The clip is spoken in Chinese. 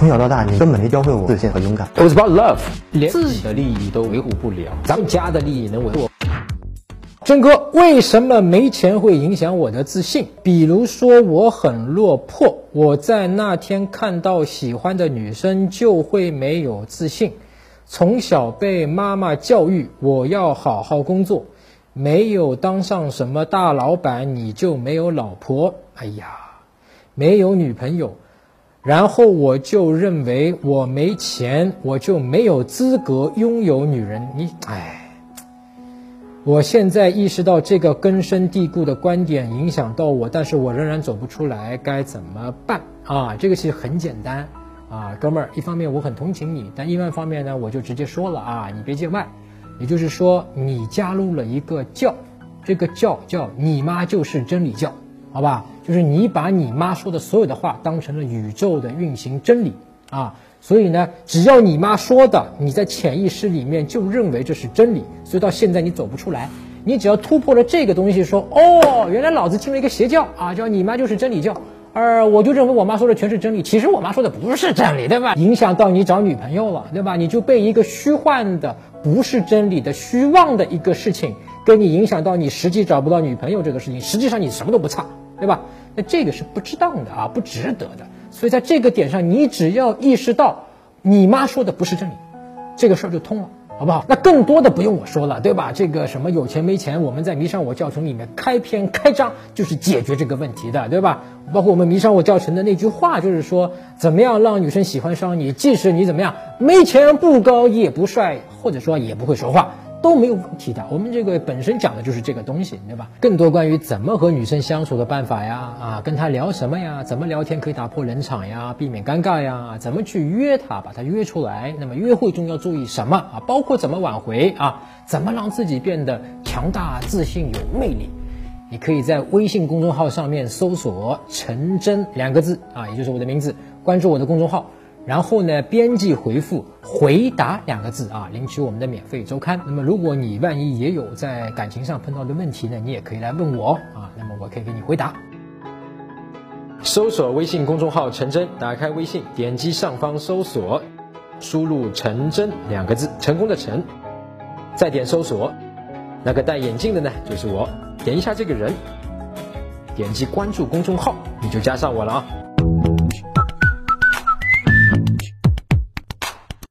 从小到大，你根本没教会我自信和勇敢。It was about love，连自己的利益都维护不了，咱们家的利益能维护？真哥，为什么没钱会影响我的自信？比如说我很落魄，我在那天看到喜欢的女生就会没有自信。从小被妈妈教育，我要好好工作，没有当上什么大老板，你就没有老婆。哎呀，没有女朋友。然后我就认为我没钱，我就没有资格拥有女人。你哎，我现在意识到这个根深蒂固的观点影响到我，但是我仍然走不出来，该怎么办啊？这个其实很简单啊，哥们儿，一方面我很同情你，但另外一方面呢，我就直接说了啊，你别见外。也就是说，你加入了一个教，这个教叫你妈就是真理教。好吧，就是你把你妈说的所有的话当成了宇宙的运行真理啊，所以呢，只要你妈说的，你在潜意识里面就认为这是真理，所以到现在你走不出来。你只要突破了这个东西，说哦，原来老子进了一个邪教啊，叫你妈就是真理教，而我就认为我妈说的全是真理，其实我妈说的不是真理，对吧？影响到你找女朋友了，对吧？你就被一个虚幻的、不是真理的、虚妄的一个事情。跟你影响到你实际找不到女朋友这个事情，实际上你什么都不差，对吧？那这个是不值当的啊，不值得的。所以在这个点上，你只要意识到你妈说的不是真理，这个事儿就通了，好不好？那更多的不用我说了，对吧？这个什么有钱没钱，我们在迷上我教程里面开篇开张就是解决这个问题的，对吧？包括我们迷上我教程的那句话，就是说怎么样让女生喜欢上你，即使你怎么样没钱不高也不帅，或者说也不会说话。都没有问题的，我们这个本身讲的就是这个东西，对吧？更多关于怎么和女生相处的办法呀，啊，跟她聊什么呀，怎么聊天可以打破冷场呀，避免尴尬呀，怎么去约她，把她约出来，那么约会中要注意什么啊？包括怎么挽回啊，怎么让自己变得强大、自信、有魅力？你可以在微信公众号上面搜索“陈真”两个字啊，也就是我的名字，关注我的公众号。然后呢，编辑回复“回答”两个字啊，领取我们的免费周刊。那么，如果你万一也有在感情上碰到的问题呢，你也可以来问我啊，那么我可以给你回答。搜索微信公众号“陈真”，打开微信，点击上方搜索，输入“陈真”两个字，成功的陈，再点搜索，那个戴眼镜的呢，就是我，点一下这个人，点击关注公众号，你就加上我了啊。